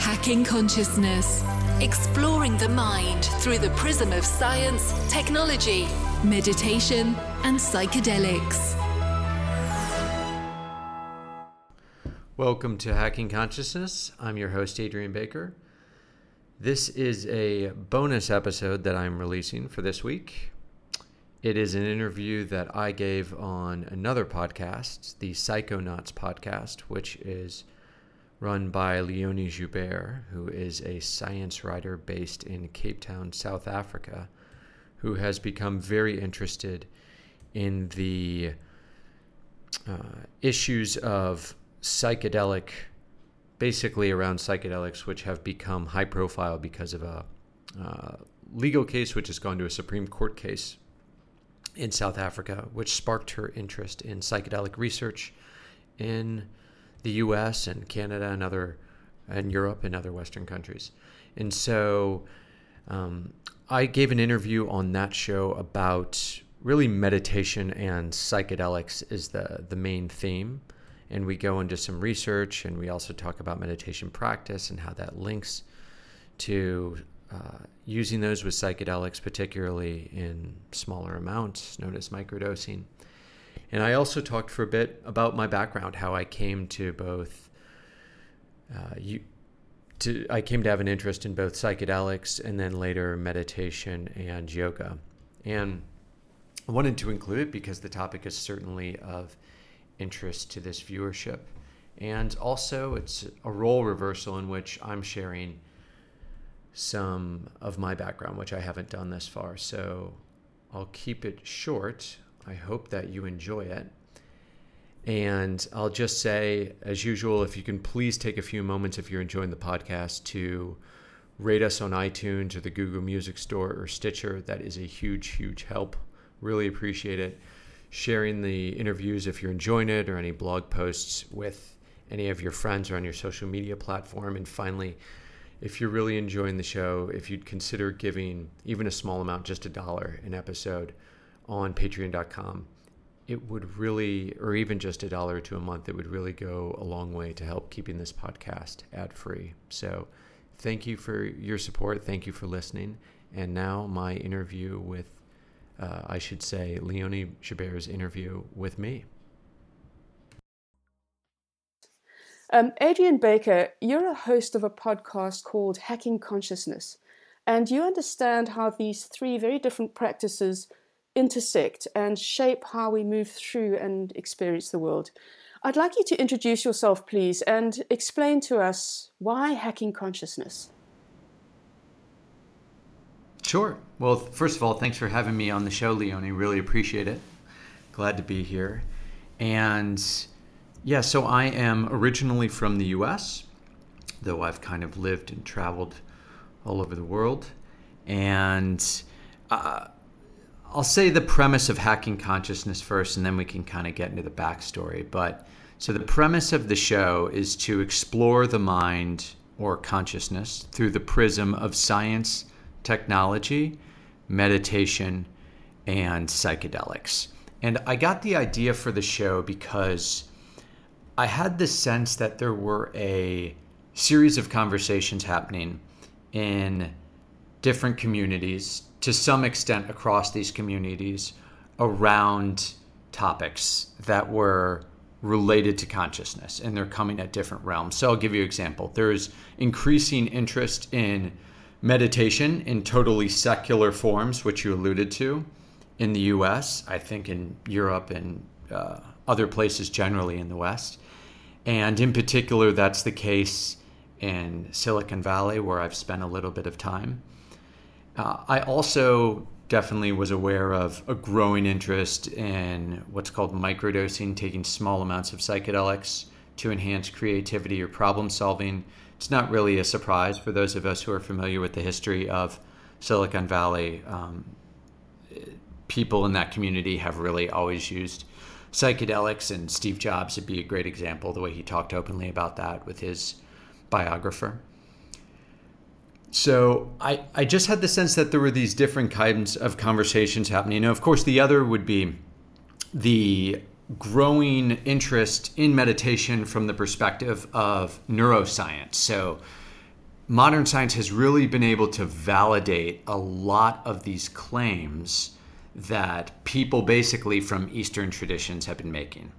Hacking Consciousness, exploring the mind through the prism of science, technology, meditation, and psychedelics. Welcome to Hacking Consciousness. I'm your host, Adrian Baker. This is a bonus episode that I'm releasing for this week. It is an interview that I gave on another podcast, the Psychonauts podcast, which is run by Leonie Joubert, who is a science writer based in Cape Town, South Africa, who has become very interested in the uh, issues of psychedelic, basically around psychedelics, which have become high profile because of a uh, legal case which has gone to a Supreme Court case in South Africa, which sparked her interest in psychedelic research in the U.S. and Canada and other and Europe and other Western countries. And so um, I gave an interview on that show about really meditation and psychedelics is the the main theme. And we go into some research and we also talk about meditation practice and how that links to uh, using those with psychedelics, particularly in smaller amounts, known as microdosing. And I also talked for a bit about my background, how I came to both. Uh, you, to, I came to have an interest in both psychedelics and then later meditation and yoga. And I wanted to include it because the topic is certainly of interest to this viewership. And also, it's a role reversal in which I'm sharing some of my background, which I haven't done this far. So I'll keep it short. I hope that you enjoy it. And I'll just say, as usual, if you can please take a few moments if you're enjoying the podcast to rate us on iTunes or the Google Music Store or Stitcher. That is a huge, huge help. Really appreciate it. Sharing the interviews if you're enjoying it or any blog posts with any of your friends or on your social media platform. And finally, if you're really enjoying the show, if you'd consider giving even a small amount, just a dollar an episode on patreon.com, it would really, or even just a dollar to a month, it would really go a long way to help keeping this podcast ad free. So thank you for your support. Thank you for listening. And now my interview with, uh, I should say, Leonie Joubert's interview with me. Um, Adrian Baker, you're a host of a podcast called Hacking Consciousness, and you understand how these three very different practices intersect and shape how we move through and experience the world. I'd like you to introduce yourself, please, and explain to us why hacking consciousness. Sure. Well, first of all, thanks for having me on the show, Leonie. Really appreciate it. Glad to be here. And yeah, so I am originally from the US, though I've kind of lived and traveled all over the world. And uh, I'll say the premise of hacking consciousness first, and then we can kind of get into the backstory. But so the premise of the show is to explore the mind or consciousness through the prism of science, technology, meditation, and psychedelics. And I got the idea for the show because I had the sense that there were a series of conversations happening in different communities, to some extent across these communities, around topics that were related to consciousness and they're coming at different realms. So I'll give you an example. There's increasing interest in meditation in totally secular forms, which you alluded to in the US, I think in Europe and uh, other places generally in the West. And in particular, that's the case in Silicon Valley, where I've spent a little bit of time. Uh, I also definitely was aware of a growing interest in what's called microdosing, taking small amounts of psychedelics to enhance creativity or problem solving. It's not really a surprise for those of us who are familiar with the history of Silicon Valley. Um, people in that community have really always used psychedelics, and Steve Jobs would be a great example, the way he talked openly about that with his biographer. So I, I just had the sense that there were these different kinds of conversations happening. Now, of course, the other would be the growing interest in meditation from the perspective of neuroscience. So modern science has really been able to validate a lot of these claims that people basically from Eastern traditions have been making.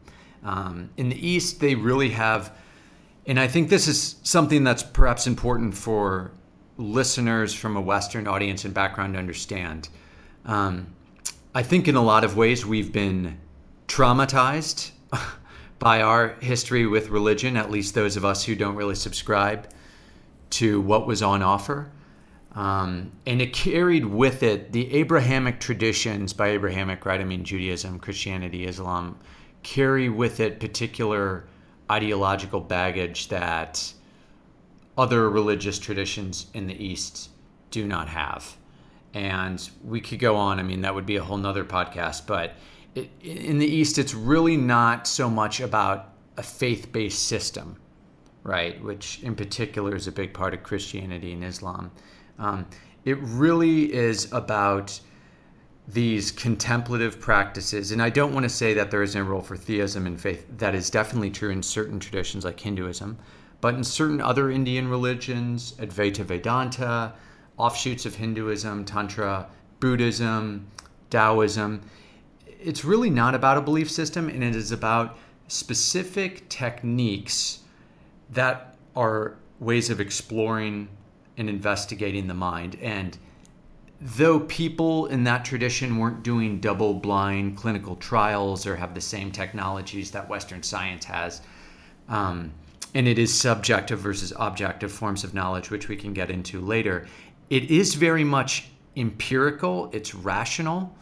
Um, in the East, they really have, and I think this is something that's perhaps important for listeners from a Western audience and background understand. Um, I think in a lot of ways we've been traumatized by our history with religion, at least those of us who don't really subscribe to what was on offer. Um, and it carried with it the Abrahamic traditions, by Abrahamic, right? I mean, Judaism, Christianity, Islam, carry with it particular ideological baggage that other religious traditions in the East do not have. And we could go on. I mean, that would be a whole nother podcast. But it, in the East, it's really not so much about a faith based system, right? Which in particular is a big part of Christianity and Islam. Um, it really is about these contemplative practices. And I don't want to say that there isn't a role for theism and faith. That is definitely true in certain traditions like Hinduism. But in certain other Indian religions, Advaita Vedanta, offshoots of Hinduism, Tantra, Buddhism, Taoism, it's really not about a belief system and it is about specific techniques that are ways of exploring and investigating the mind. And though people in that tradition weren't doing double blind clinical trials or have the same technologies that Western science has, um, and it is subjective versus objective forms of knowledge, which we can get into later. It is very much empirical, it's rational.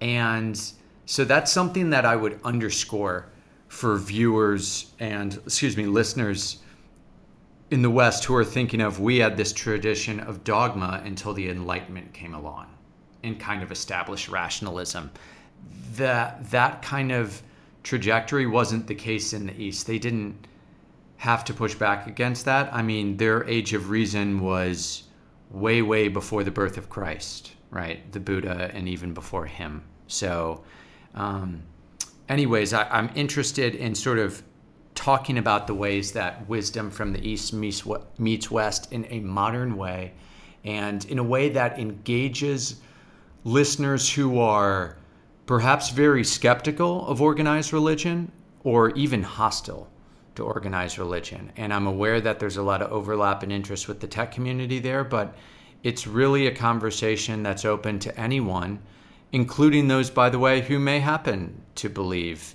And so that's something that I would underscore for viewers and, excuse me, listeners in the West who are thinking of we had this tradition of dogma until the Enlightenment came along and kind of established rationalism. That that kind of trajectory wasn't the case in the East. They didn't have to push back against that. I mean, their age of reason was way, way before the birth of Christ, right? The Buddha, and even before him. So, um, anyways, I, I'm interested in sort of talking about the ways that wisdom from the East meets, meets West in a modern way and in a way that engages listeners who are perhaps very skeptical of organized religion or even hostile to organized religion. And I'm aware that there's a lot of overlap and interest with the tech community there, but it's really a conversation that's open to anyone, including those, by the way, who may happen to believe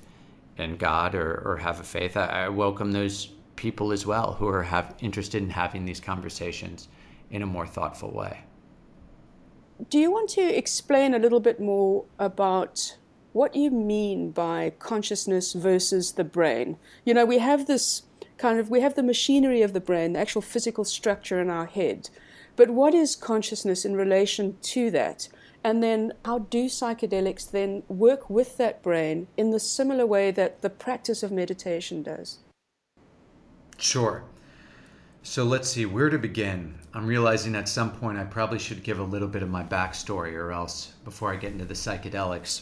in God or, or have a faith. I, I welcome those people as well who are have, interested in having these conversations in a more thoughtful way. Do you want to explain a little bit more about what you mean by consciousness versus the brain. You know, we have this kind of, we have the machinery of the brain, the actual physical structure in our head. But what is consciousness in relation to that? And then how do psychedelics then work with that brain in the similar way that the practice of meditation does? Sure. So let's see where to begin. I'm realizing at some point I probably should give a little bit of my backstory, or else before I get into the psychedelics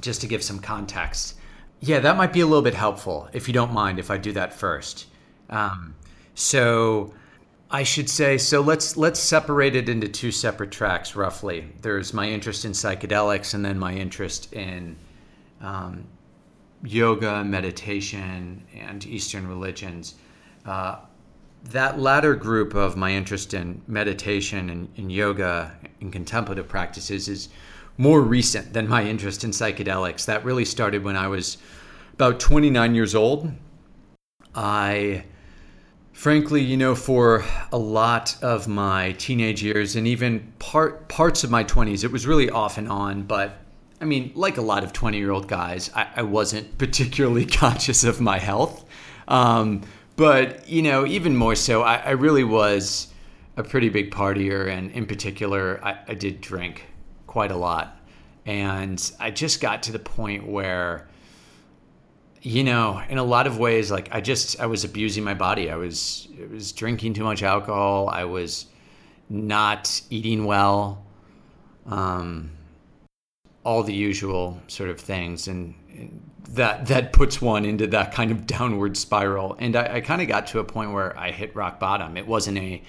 just to give some context. Yeah, that might be a little bit helpful if you don't mind if I do that first. Um, so I should say so. Let's let's separate it into two separate tracks, roughly. There's my interest in psychedelics, and then my interest in um, yoga, meditation, and Eastern religions. Uh, that latter group of my interest in meditation and, and yoga and contemplative practices is more recent than my interest in psychedelics. That really started when I was about 29 years old. I, frankly, you know, for a lot of my teenage years and even part parts of my 20s, it was really off and on. But I mean, like a lot of 20 year old guys, I, I, wasn't particularly conscious of my health. Um, but you know, even more so, I, I, really was a pretty big partier, and in particular, I, I did drink quite a lot. And I just got to the point where, you know, in a lot of ways, like I just I was abusing my body. I was I was drinking too much alcohol. I was not eating well. Um, all the usual sort of things, and that that puts one into that kind of downward spiral. And I, I kind of got to a point where I hit rock bottom. It wasn't a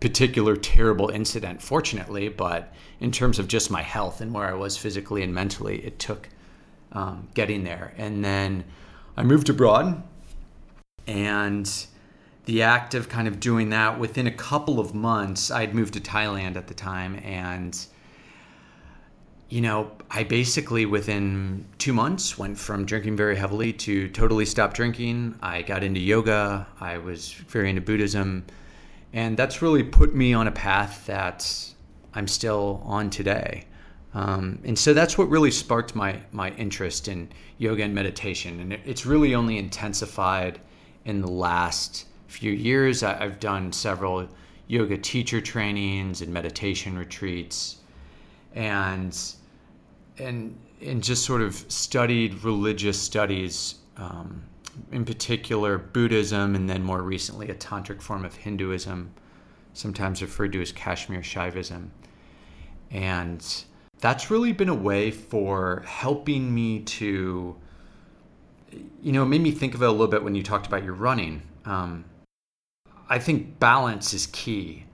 particular terrible incident, fortunately, but in terms of just my health and where I was physically and mentally, it took um, getting there. And then I moved abroad, and the act of kind of doing that within a couple of months, I'd moved to Thailand at the time, and you know, I basically within two months went from drinking very heavily to totally stopped drinking. I got into yoga. I was very into Buddhism. And that's really put me on a path that I'm still on today. Um, and so that's what really sparked my, my interest in yoga and meditation. And it, it's really only intensified in the last few years. I, I've done several yoga teacher trainings and meditation retreats. And and and just sort of studied religious studies, um, in particular Buddhism, and then more recently a tantric form of Hinduism, sometimes referred to as Kashmir Shaivism, and that's really been a way for helping me to, you know, it made me think of it a little bit when you talked about your running. Um, I think balance is key.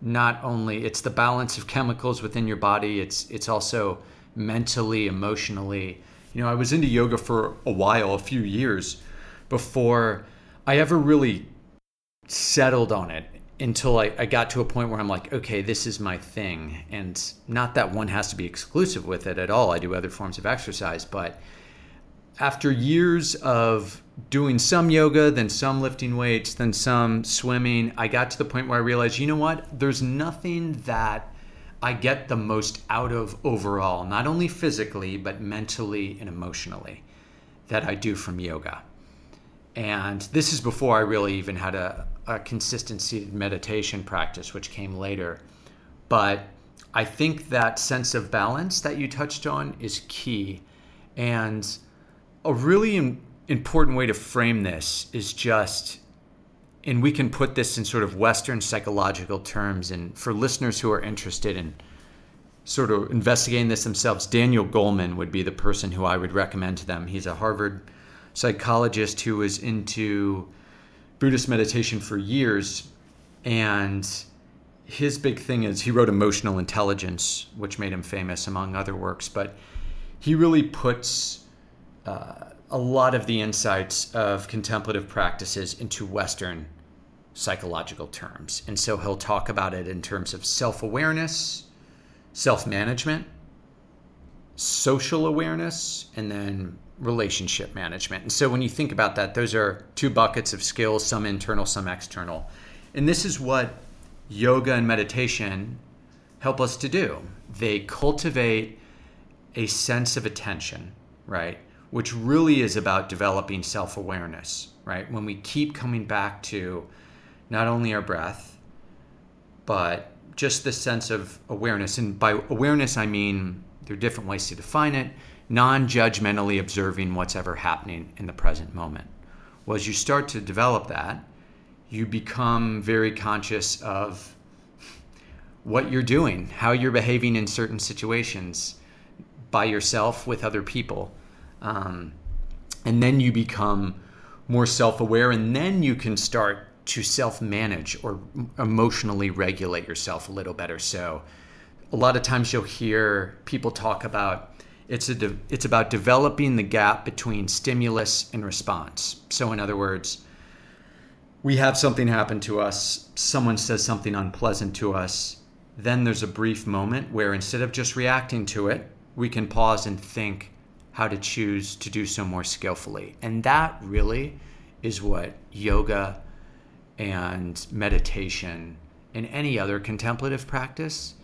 Not only it's the balance of chemicals within your body, it's it's also mentally, emotionally. You know, I was into yoga for a while, a few years before I ever really settled on it until I, I got to a point where I'm like, okay, this is my thing. And not that one has to be exclusive with it at all. I do other forms of exercise. But after years of doing some yoga, then some lifting weights, then some swimming, I got to the point where I realized, you know what? There's nothing that I get the most out of overall, not only physically, but mentally and emotionally, that I do from yoga. And this is before I really even had a, a consistency meditation practice, which came later. But I think that sense of balance that you touched on is key. And a really important way to frame this is just and we can put this in sort of Western psychological terms. And for listeners who are interested in sort of investigating this themselves, Daniel Goleman would be the person who I would recommend to them. He's a Harvard psychologist who was into Buddhist meditation for years. And his big thing is he wrote Emotional Intelligence, which made him famous, among other works. But he really puts uh, a lot of the insights of contemplative practices into Western psychological terms. And so he'll talk about it in terms of self awareness, self management, social awareness, and then relationship management. And so when you think about that, those are two buckets of skills, some internal, some external. And this is what yoga and meditation help us to do. They cultivate a sense of attention, right? Which really is about developing self awareness, right? When we keep coming back to not only our breath, but just the sense of awareness. And by awareness, I mean there are different ways to define it non judgmentally observing what's ever happening in the present moment. Well, as you start to develop that, you become very conscious of what you're doing, how you're behaving in certain situations by yourself, with other people. Um, and then you become more self aware, and then you can start to self manage or emotionally regulate yourself a little better. So, a lot of times you'll hear people talk about it's a de- it's about developing the gap between stimulus and response. So, in other words, we have something happen to us, someone says something unpleasant to us, then there's a brief moment where instead of just reacting to it, we can pause and think how to choose to do so more skillfully. And that really is what yoga and meditation and any other contemplative practice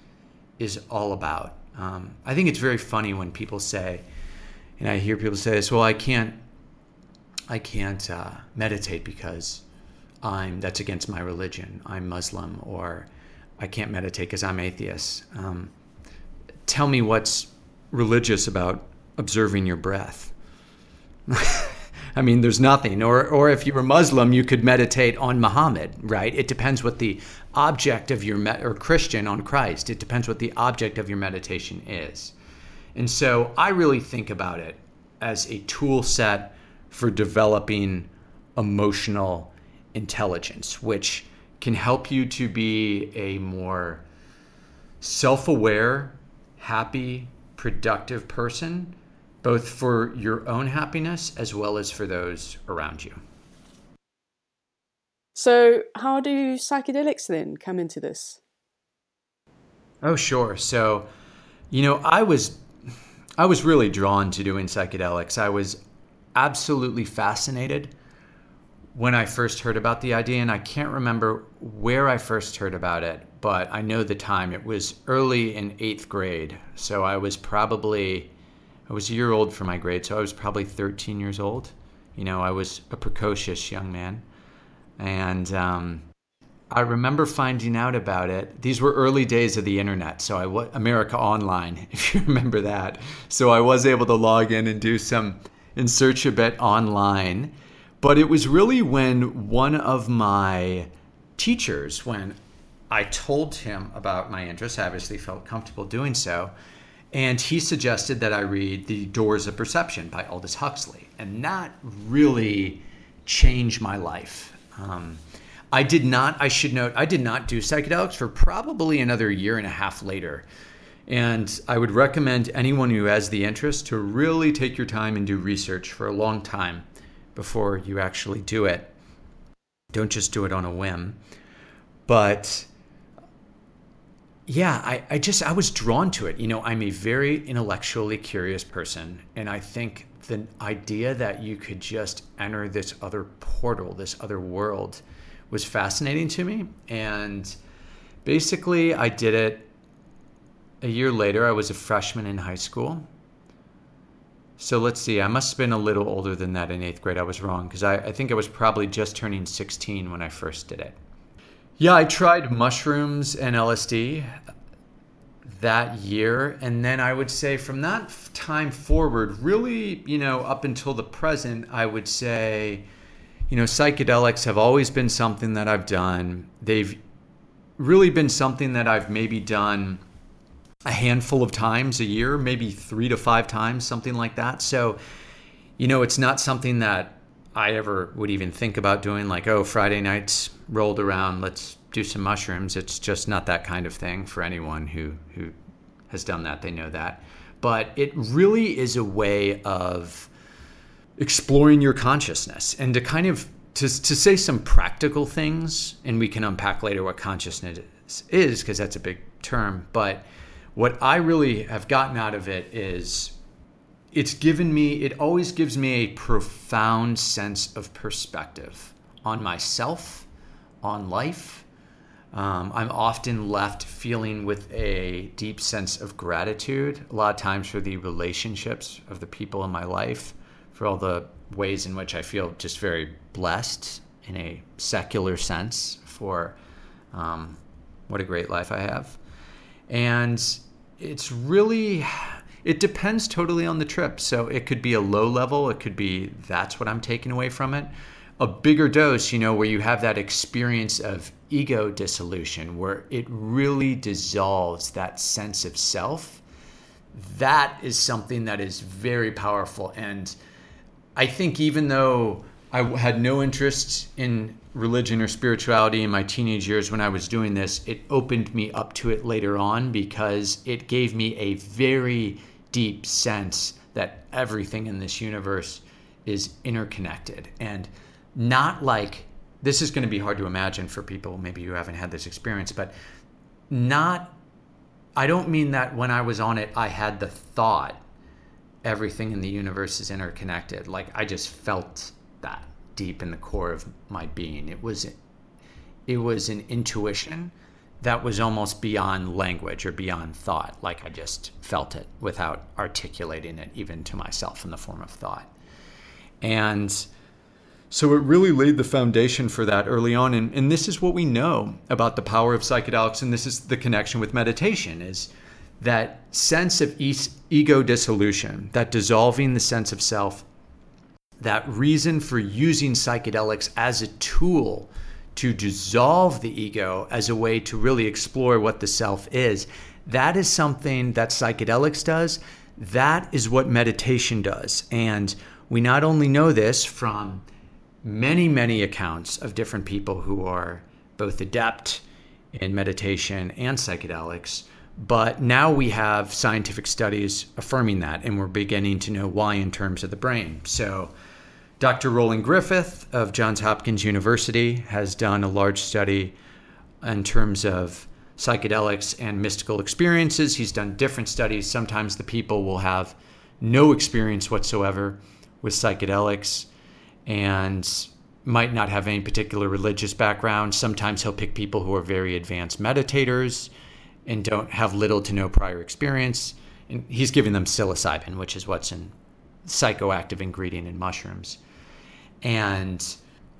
is all about. Um, I think it's very funny when people say, and I hear people say this, well, I can't, I can't uh, meditate because I'm that's against my religion. I'm Muslim, or I can't meditate because I'm atheist. Um, tell me what's religious about observing your breath. I mean, there's nothing. Or, or if you were Muslim, you could meditate on Muhammad, right? It depends what the object of your, med- or Christian on Christ. It depends what the object of your meditation is. And so I really think about it as a tool set for developing emotional intelligence, which can help you to be a more self aware, happy, productive person, both for your own happiness as well as for those around you. So, how do psychedelics then come into this? Oh, sure. So, you know, I was I was really drawn to doing psychedelics. I was absolutely fascinated when I first heard about the idea, and I can't remember where I first heard about it, but I know the time. It was early in eighth grade. So I was probably, I was a year old for my grade, so I was probably 13 years old. You know, I was a precocious young man. And um, I remember finding out about it. These were early days of the internet, so I America Online, if you remember that. So I was able to log in and do some and search a bit online. But it was really when one of my teachers, when I told him about my interest, I obviously felt comfortable doing so. And he suggested that I read The Doors of Perception by Aldous Huxley. And that really changed my life. Um, I did not, I should note, I did not do psychedelics for probably another year and a half later. And I would recommend anyone who has the interest to really take your time and do research for a long time before you actually do it. Don't just do it on a whim. But yeah, I, I just, I was drawn to it. You know, I'm a very intellectually curious person. And I think the idea that you could just enter this other portal, this other world, was fascinating to me. And basically, I did it a year later. I was a freshman in high school. So let's see, I must have been a little older than that in eighth grade. I was wrong because I, I think I was probably just turning 16 when I first did it. Yeah, I tried mushrooms and LSD that year. And then I would say from that time forward, really, you know, up until the present, I would say, you know, psychedelics have always been something that I've done. They've really been something that I've maybe done a handful of times a year, maybe three to five times, something like that. So, you know, it's not something that I ever would even think about doing, like, oh, Friday nights rolled around, let's do some mushrooms. It's just not that kind of thing for anyone who who has done that. They know that. But it really is a way of exploring your consciousness and to kind of to, to say some practical things and we can unpack later what consciousness is because that's a big term but what i really have gotten out of it is it's given me it always gives me a profound sense of perspective on myself on life um, I'm often left feeling with a deep sense of gratitude, a lot of times for the relationships of the people in my life, for all the ways in which I feel just very blessed in a secular sense for um, what a great life I have. And it's really, it depends totally on the trip. So it could be a low level, it could be that's what I'm taking away from it a bigger dose, you know, where you have that experience of ego dissolution, where it really dissolves that sense of self, that is something that is very powerful. And I think even though I had no interest in religion or spirituality in my teenage years when I was doing this, it opened me up to it later on because it gave me a very deep sense that everything in this universe is interconnected. And not like this is going to be hard to imagine for people maybe who haven't had this experience, but not, I don't mean that when I was on it, I had the thought everything in the universe is interconnected. Like I just felt that deep in the core of my being. It was, it was an intuition that was almost beyond language or beyond thought. Like I just felt it without articulating it even to myself in the form of thought. And so it really laid the foundation for that early on. And, and this is what we know about the power of psychedelics, and this is the connection with meditation, is that sense of ego dissolution, that dissolving the sense of self, that reason for using psychedelics as a tool to dissolve the ego as a way to really explore what the self is. That is something that psychedelics does. That is what meditation does. And we not only know this from many, many accounts of different people who are both adept in meditation and psychedelics. But now we have scientific studies affirming that, and we're beginning to know why in terms of the brain. So, Dr. Roland Griffith of Johns Hopkins University has done a large study in terms of psychedelics and mystical experiences. He's done different studies. Sometimes the people will have no experience whatsoever with psychedelics and might not have any particular religious background. Sometimes he'll pick people who are very advanced meditators and don't have little to no prior experience. And he's giving them psilocybin, which is what's in psychoactive ingredient in mushrooms. And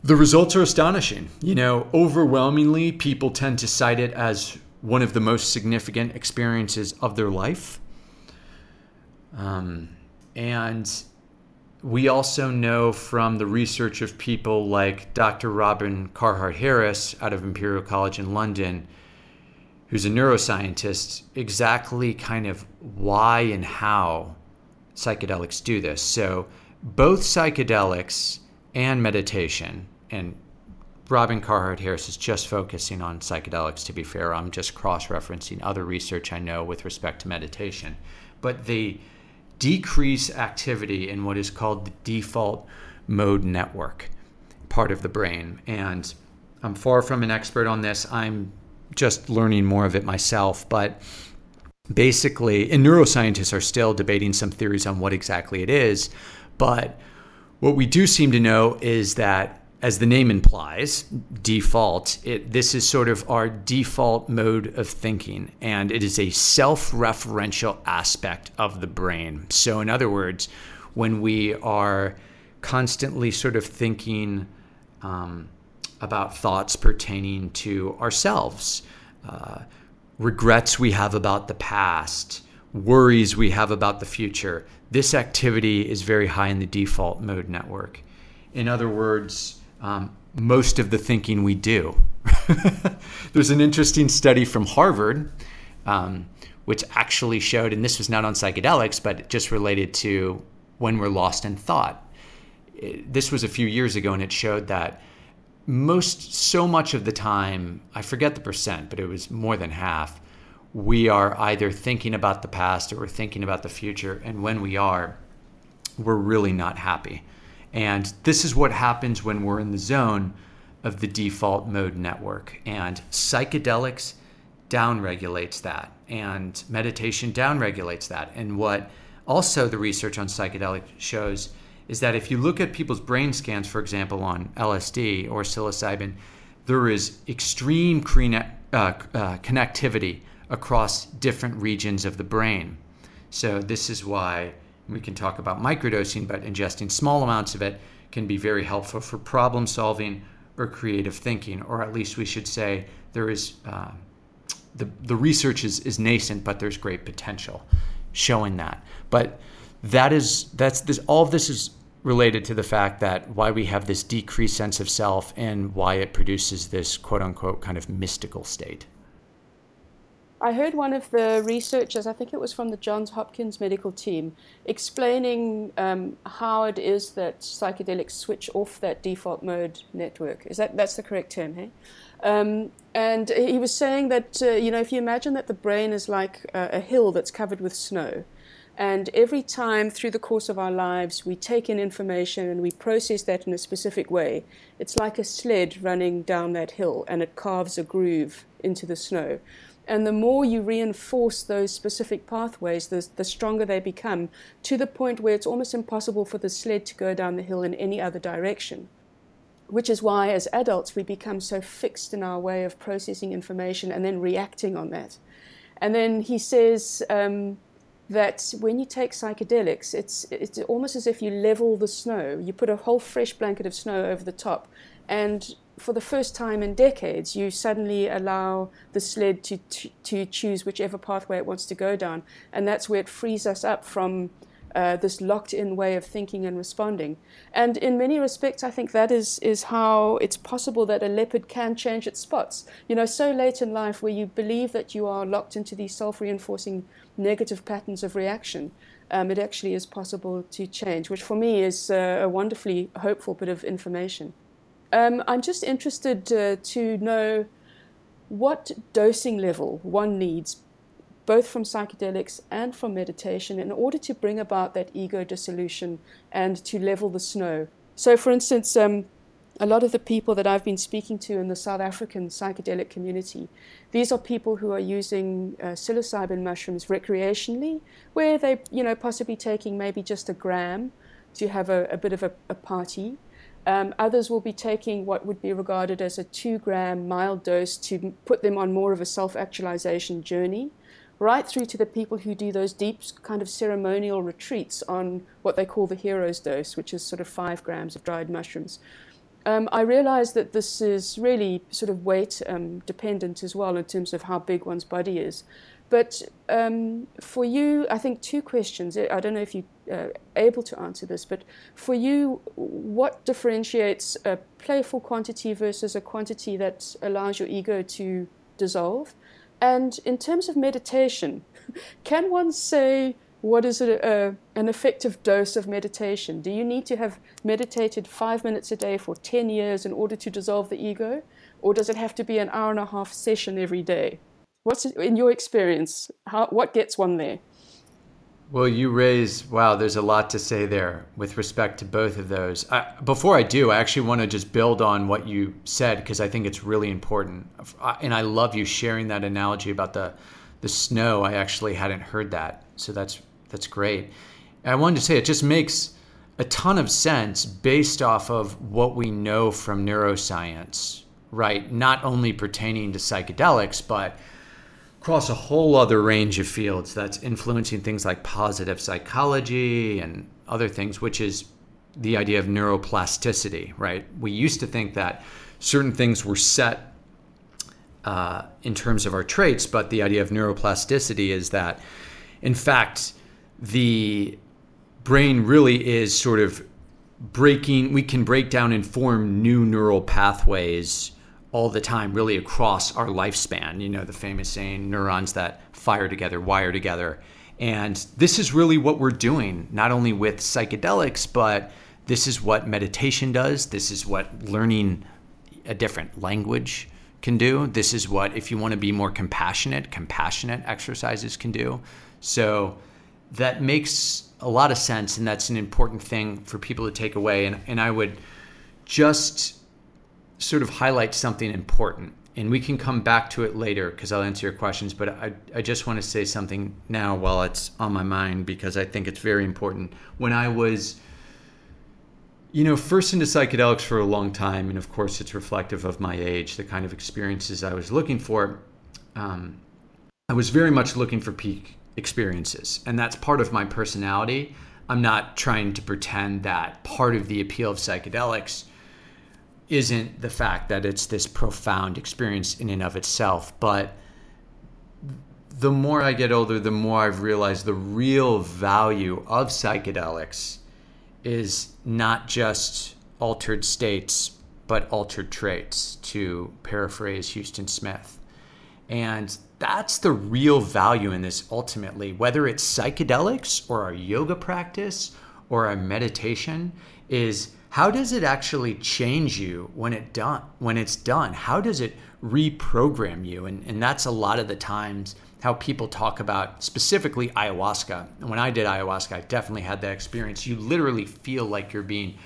the results are astonishing. You know, overwhelmingly, people tend to cite it as one of the most significant experiences of their life. Um, and we also know from the research of people like Dr. Robin Carhart Harris out of Imperial College in London who's a neuroscientist, exactly kind of why and how psychedelics do this. So, both psychedelics and meditation, and Robin Carhart Harris is just focusing on psychedelics, to be fair. I'm just cross referencing other research I know with respect to meditation. But they decrease activity in what is called the default mode network part of the brain. And I'm far from an expert on this. I'm just learning more of it myself. But basically, and neuroscientists are still debating some theories on what exactly it is. But what we do seem to know is that, as the name implies, default, it, this is sort of our default mode of thinking, and it is a self referential aspect of the brain. So, in other words, when we are constantly sort of thinking, um, about thoughts pertaining to ourselves, uh, regrets we have about the past, worries we have about the future. This activity is very high in the default mode network. In other words, um, most of the thinking we do. There's an interesting study from Harvard, um, which actually showed, and this was not on psychedelics, but just related to when we're lost in thought. This was a few years ago, and it showed that most so much of the time, I forget the percent, but it was more than half. We are either thinking about the past or we're thinking about the future. And when we are, we're really not happy. And this is what happens when we're in the zone of the default mode network. And psychedelics downregulates that, and meditation downregulates that. And what also the research on psychedelics shows is that if you look at people's brain scans, for example, on LSD or psilocybin, there is extreme uh, uh, connectivity across different regions of the brain. So, this is why we can talk about microdosing, but ingesting small amounts of it can be very helpful for problem solving or creative thinking, or at least we should say there is. Uh, the, the research is, is nascent, but there's great potential showing that. But that is that's this all of this is related to the fact that why we have this decreased sense of self and why it produces this quote unquote kind of mystical state. I heard one of the researchers, I think it was from the Johns Hopkins medical team, explaining um, how it is that psychedelics switch off that default mode network. Is that that's the correct term, hey? Um, and he was saying that uh, you know if you imagine that the brain is like a, a hill that's covered with snow, and every time through the course of our lives we take in information and we process that in a specific way, it's like a sled running down that hill and it carves a groove into the snow. And the more you reinforce those specific pathways, the, the stronger they become, to the point where it's almost impossible for the sled to go down the hill in any other direction. Which is why, as adults, we become so fixed in our way of processing information and then reacting on that. And then he says, um, that when you take psychedelics, it's, it's almost as if you level the snow. You put a whole fresh blanket of snow over the top, and for the first time in decades, you suddenly allow the sled to, to, to choose whichever pathway it wants to go down. And that's where it frees us up from uh, this locked in way of thinking and responding. And in many respects, I think that is, is how it's possible that a leopard can change its spots. You know, so late in life where you believe that you are locked into these self reinforcing negative patterns of reaction. Um, it actually is possible to change, which for me is uh, a wonderfully hopeful bit of information. Um, I'm just interested uh, to know what dosing level one needs, both from psychedelics and from meditation, in order to bring about that ego dissolution and to level the snow. So, for instance, um, a lot of the people that I've been speaking to in the South African psychedelic community, these are people who are using uh, psilocybin mushrooms recreationally, where they, you know, possibly taking maybe just a gram to have a, a bit of a, a party. Um, others will be taking what would be regarded as a two gram mild dose to put them on more of a self actualization journey, right through to the people who do those deep kind of ceremonial retreats on what they call the hero's dose, which is sort of five grams of dried mushrooms. Um, I realize that this is really sort of weight um, dependent as well in terms of how big one's body is. But um, for you, I think two questions. I don't know if you're uh, able to answer this, but for you, what differentiates a playful quantity versus a quantity that allows your ego to dissolve? And in terms of meditation, can one say what is an effective dose of meditation? Do you need to have meditated five minutes a day for 10 years in order to dissolve the ego? Or does it have to be an hour and a half session every day? What's in your experience? How, what gets one there? Well, you raise, wow, there's a lot to say there with respect to both of those. I, before I do, I actually want to just build on what you said because I think it's really important. And I love you sharing that analogy about the, the snow. I actually hadn't heard that. So that's, that's great. And I wanted to say it just makes a ton of sense based off of what we know from neuroscience, right? Not only pertaining to psychedelics, but across a whole other range of fields that's influencing things like positive psychology and other things, which is the idea of neuroplasticity, right? We used to think that certain things were set uh, in terms of our traits, but the idea of neuroplasticity is that, in fact, the brain really is sort of breaking, we can break down and form new neural pathways all the time, really across our lifespan. You know, the famous saying, neurons that fire together, wire together. And this is really what we're doing, not only with psychedelics, but this is what meditation does. This is what learning a different language can do. This is what, if you want to be more compassionate, compassionate exercises can do. So that makes a lot of sense. And that's an important thing for people to take away. And, and I would just sort of highlight something important. And we can come back to it later because I'll answer your questions. But I, I just want to say something now while it's on my mind because I think it's very important. When I was, you know, first into psychedelics for a long time, and of course it's reflective of my age, the kind of experiences I was looking for, um, I was very much looking for peak experiences. And that's part of my personality. I'm not trying to pretend that part of the appeal of psychedelics isn't the fact that it's this profound experience in and of itself, but the more I get older, the more I've realized the real value of psychedelics is not just altered states, but altered traits, to paraphrase Huston Smith. And that's the real value in this ultimately, whether it's psychedelics or our yoga practice or our meditation, is how does it actually change you when it done when it's done? How does it reprogram you? And, and that's a lot of the times how people talk about specifically ayahuasca. When i did ayahuasca i definitely had that experience. You literally feel like you're being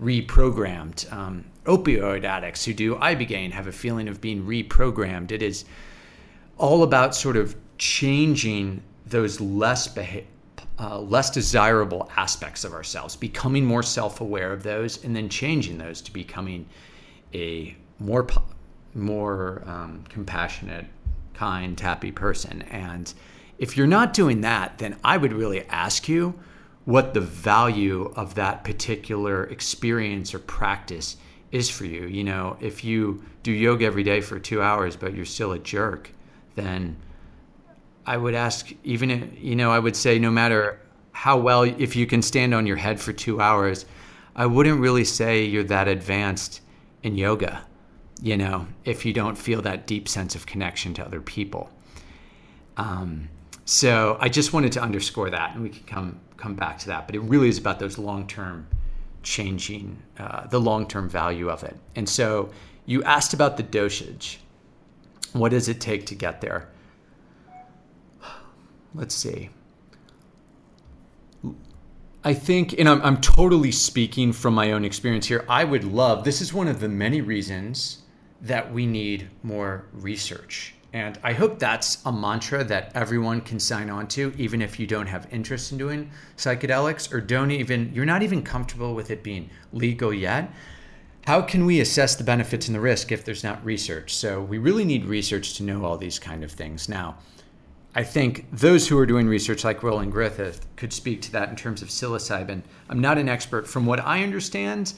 reprogrammed. Um, opioid addicts who do ibogaine have a feeling of being reprogrammed. It is all about sort of changing those less beha- uh, less desirable aspects of ourselves, becoming more self aware of those, and then changing those to becoming a more, more um, compassionate, kind, happy person. And if you're not doing that, then I would really ask you what the value of that particular experience or practice is for you. You know, if you do yoga every day for two hours, but you're still a jerk, then I would ask, even, you know, I would say no matter how well, if you can stand on your head for two hours, I wouldn't really say you're that advanced in yoga, you know, if you don't feel that deep sense of connection to other people. Um, so I just wanted to underscore that, and we can come come back to that. But it really is about those long term changing uh, the long term value of it. And so you asked about the dosage. What does it take to get there? Let's see. I think, and I'm, I'm totally speaking from my own experience here, I would love, this is one of the many reasons that we need more research. And I hope that's a mantra that everyone can sign on to, even if you don't have interest in doing psychedelics or don't even, you're not even comfortable with it being legal yet. How can we assess the benefits and the risk if there's not research? So we really need research to know all these kind of things. Now, I think those who are doing research like Roland Griffith could speak to that in terms of psilocybin. I'm not an expert. From what I understand,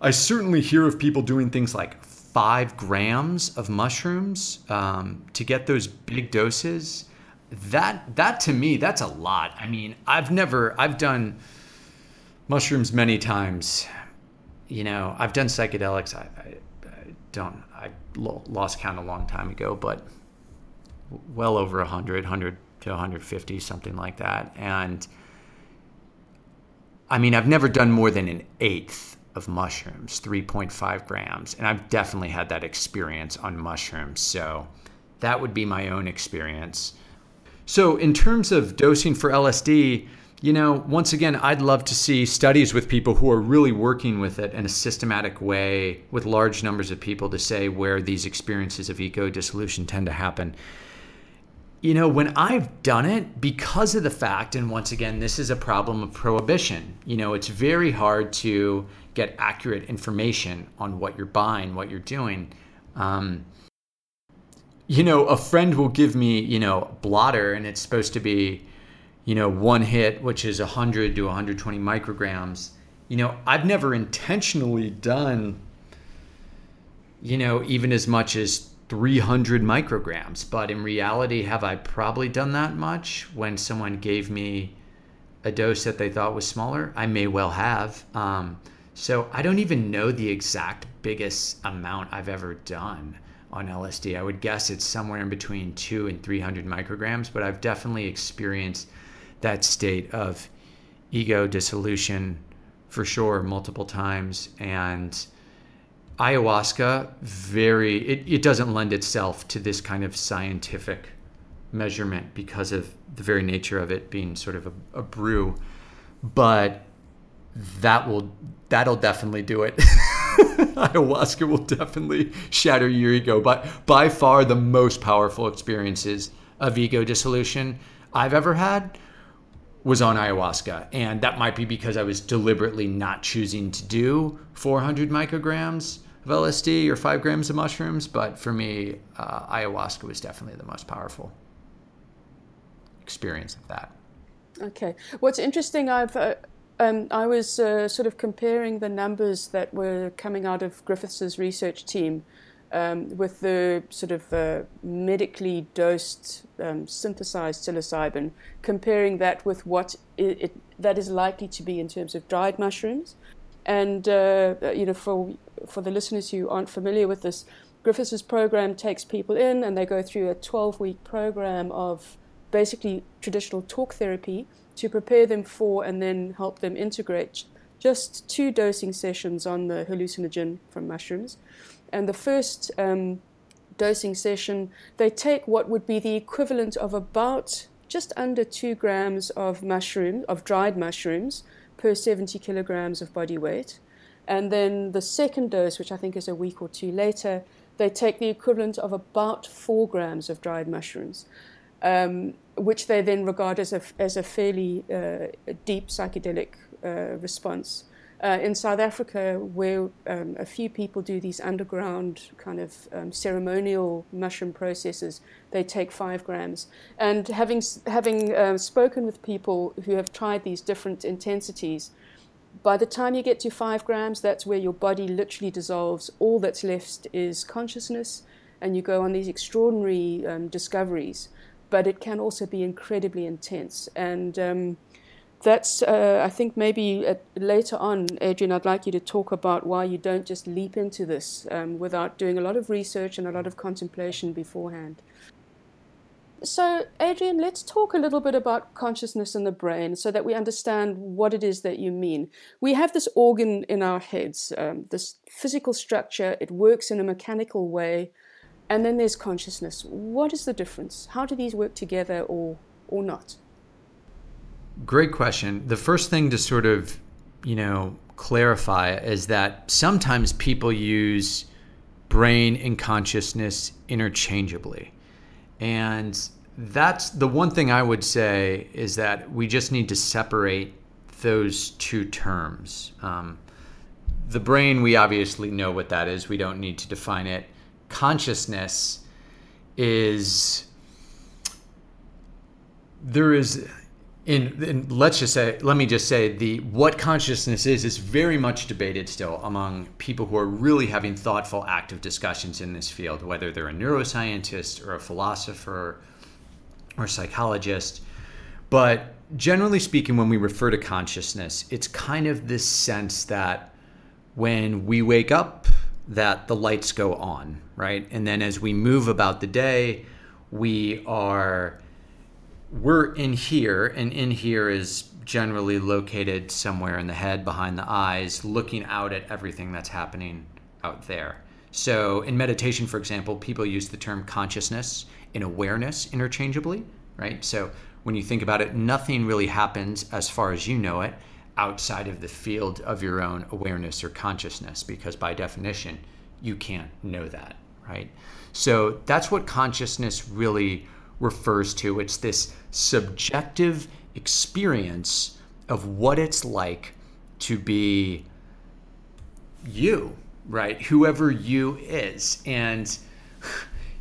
I certainly hear of people doing things like five grams of mushrooms um, to get those big doses that that to me that's a lot i mean i've never i've done mushrooms many times you know i've done psychedelics i, I, I don't i lost count a long time ago but well over 100 100 to 150 something like that and i mean i've never done more than an eighth of mushrooms, 3.5 grams. And I've definitely had that experience on mushrooms. So that would be my own experience. So, in terms of dosing for LSD, you know, once again, I'd love to see studies with people who are really working with it in a systematic way with large numbers of people to say where these experiences of ego dissolution tend to happen you know, when I've done it, because of the fact, and once again, this is a problem of prohibition, you know, it's very hard to get accurate information on what you're buying, what you're doing. Um, you know, a friend will give me, you know, blotter, and it's supposed to be, you know, one hit, which is 100 to 120 micrograms. You know, I've never intentionally done, you know, even as much as 300 micrograms. But in reality, have I probably done that much when someone gave me a dose that they thought was smaller? I may well have. Um, so I don't even know the exact biggest amount I've ever done on LSD. I would guess it's somewhere in between two and 300 micrograms, but I've definitely experienced that state of ego dissolution for sure multiple times. And ayahuasca very it, it doesn't lend itself to this kind of scientific measurement because of the very nature of it being sort of a, a brew but that will that'll definitely do it. Ayahuasca will definitely shatter your ego but by far the most powerful experiences of ego dissolution i've ever had was on ayahuasca and that might be because i was deliberately not choosing to do 400 micrograms of LSD or five grams of mushrooms, but for me, uh, ayahuasca was definitely the most powerful experience of that. Okay. What's interesting, I've uh, um, I was uh, sort of comparing the numbers that were coming out of Griffiths' research team um, with the sort of uh, medically dosed um, synthesized psilocybin, comparing that with what it, it, that is likely to be in terms of dried mushrooms. And uh, you know, for for the listeners who aren't familiar with this, Griffiths' program takes people in and they go through a 12 week program of basically traditional talk therapy to prepare them for and then help them integrate just two dosing sessions on the hallucinogen from mushrooms. And the first um, dosing session, they take what would be the equivalent of about just under two grams of mushroom, of dried mushrooms per 70 kilograms of body weight. And then the second dose, which I think is a week or two later, they take the equivalent of about four grams of dried mushrooms, um, which they then regard as a, as a fairly uh, deep psychedelic uh, response. Uh, in South Africa, where um, a few people do these underground kind of um, ceremonial mushroom processes, they take five grams. And having having uh, spoken with people who have tried these different intensities, by the time you get to five grams, that's where your body literally dissolves. All that's left is consciousness, and you go on these extraordinary um, discoveries. But it can also be incredibly intense. And um, that's, uh, I think, maybe at, later on, Adrian, I'd like you to talk about why you don't just leap into this um, without doing a lot of research and a lot of contemplation beforehand. So, Adrian, let's talk a little bit about consciousness in the brain so that we understand what it is that you mean. We have this organ in our heads, um, this physical structure, it works in a mechanical way, and then there's consciousness. What is the difference? How do these work together or, or not? Great question. The first thing to sort of, you know, clarify is that sometimes people use brain and consciousness interchangeably. And that's the one thing I would say is that we just need to separate those two terms. Um, the brain, we obviously know what that is, we don't need to define it. Consciousness is there is in, in, let's just say let me just say the what consciousness is is very much debated still among people who are really having thoughtful active discussions in this field whether they're a neuroscientist or a philosopher or psychologist. But generally speaking when we refer to consciousness it's kind of this sense that when we wake up that the lights go on right? And then as we move about the day we are we're in here, and in here is generally located somewhere in the head behind the eyes, looking out at everything that's happening out there. So, in meditation, for example, people use the term consciousness and awareness interchangeably, right? So, when you think about it, nothing really happens as far as you know it outside of the field of your own awareness or consciousness, because by definition, you can't know that, right? So, that's what consciousness really refers to. It's this subjective experience of what it's like to be you, right? Whoever you is. And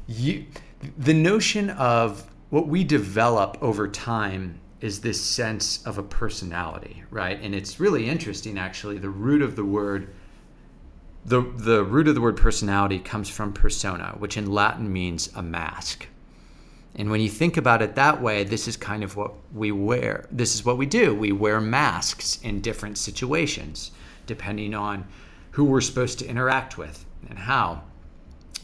you the notion of what we develop over time is this sense of a personality, right? And it's really interesting actually. The root of the word the the root of the word personality comes from persona, which in Latin means a mask, and when you think about it that way, this is kind of what we wear. This is what we do. We wear masks in different situations, depending on who we're supposed to interact with and how.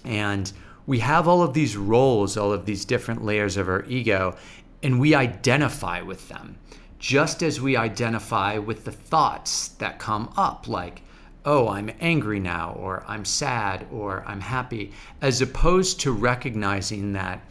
And we have all of these roles, all of these different layers of our ego, and we identify with them, just as we identify with the thoughts that come up, like, oh, I'm angry now, or I'm sad, or I'm happy, as opposed to recognizing that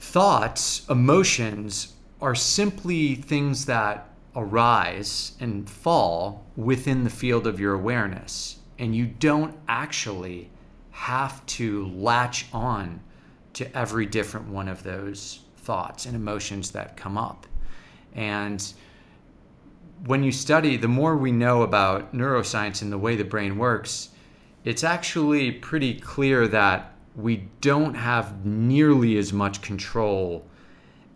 thoughts, emotions are simply things that arise and fall within the field of your awareness. And you don't actually have to latch on to every different one of those thoughts and emotions that come up. And when you study, the more we know about neuroscience and the way the brain works, it's actually pretty clear that we don't have nearly as much control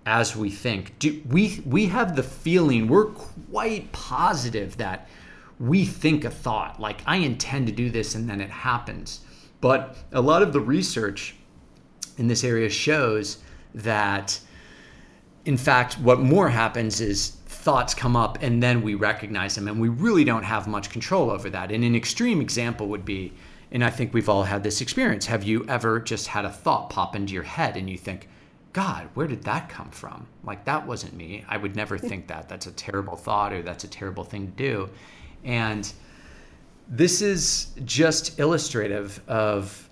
as we think. Do, we we have the feeling we're quite positive that we think a thought like I intend to do this and then it happens. But a lot of the research in this area shows that in fact what more happens is thoughts come up and then we recognize them and we really don't have much control over that. And an extreme example would be and I think we've all had this experience. Have you ever just had a thought pop into your head and you think, God, where did that come from? Like, that wasn't me. I would never hmm. think that. That's a terrible thought or that's a terrible thing to do. And this is just illustrative of,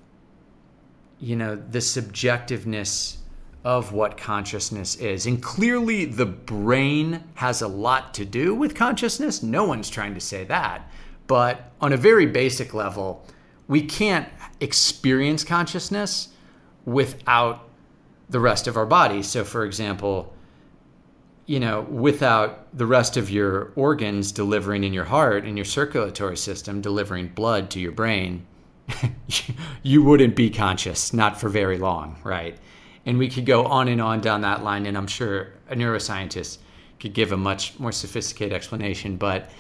you know, the subjectiveness of what consciousness is. And clearly, the brain has a lot to do with consciousness. No one's trying to say that. But on a very basic level, we can't experience consciousness without the rest of our body. So, for example, you know, without the rest of your organs delivering in your heart and your circulatory system delivering blood to your brain, you wouldn't be conscious, not for very long, right? And we could go on and on down that line, and I'm sure a neuroscientist could give a much more sophisticated explanation, but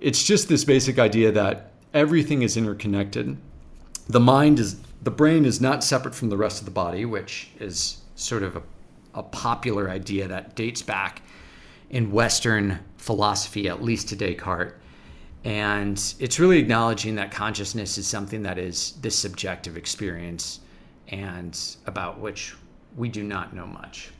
it's just this basic idea that everything is interconnected. The mind is the brain is not separate from the rest of the body, which is sort of a, a popular idea that dates back in Western philosophy, at least to Descartes. And it's really acknowledging that consciousness is something that is this subjective experience and about which we do not know much.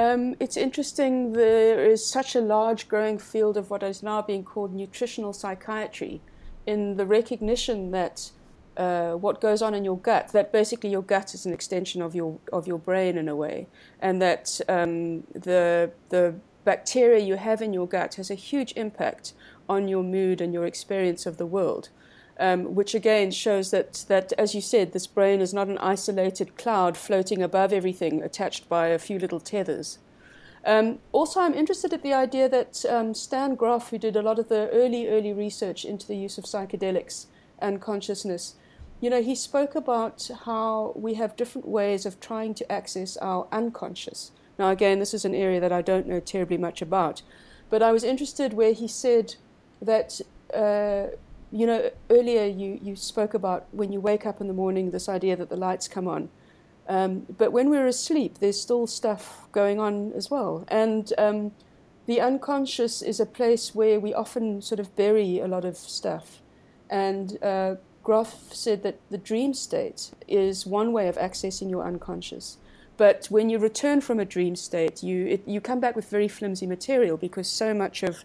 Um, it's interesting, there is such a large growing field of what is now being called nutritional psychiatry in the recognition that uh, what goes on in your gut, that basically your gut is an extension of your, of your brain in a way, and that um, the, the bacteria you have in your gut has a huge impact on your mood and your experience of the world um, which again shows that, that, as you said, this brain is not an isolated cloud floating above everything attached by a few little tethers. Um, also, I'm interested at the idea that um, Stan Grof, who did a lot of the early, early research into the use of psychedelics and consciousness, you know, he spoke about how we have different ways of trying to access our unconscious. Now, again, this is an area that I don't know terribly much about, but I was interested where he said that uh, you know, earlier you, you spoke about when you wake up in the morning, this idea that the lights come on. Um, but when we're asleep, there's still stuff going on as well. And um, the unconscious is a place where we often sort of bury a lot of stuff. And uh, Grof said that the dream state is one way of accessing your unconscious. But when you return from a dream state, you, it, you come back with very flimsy material because so much of,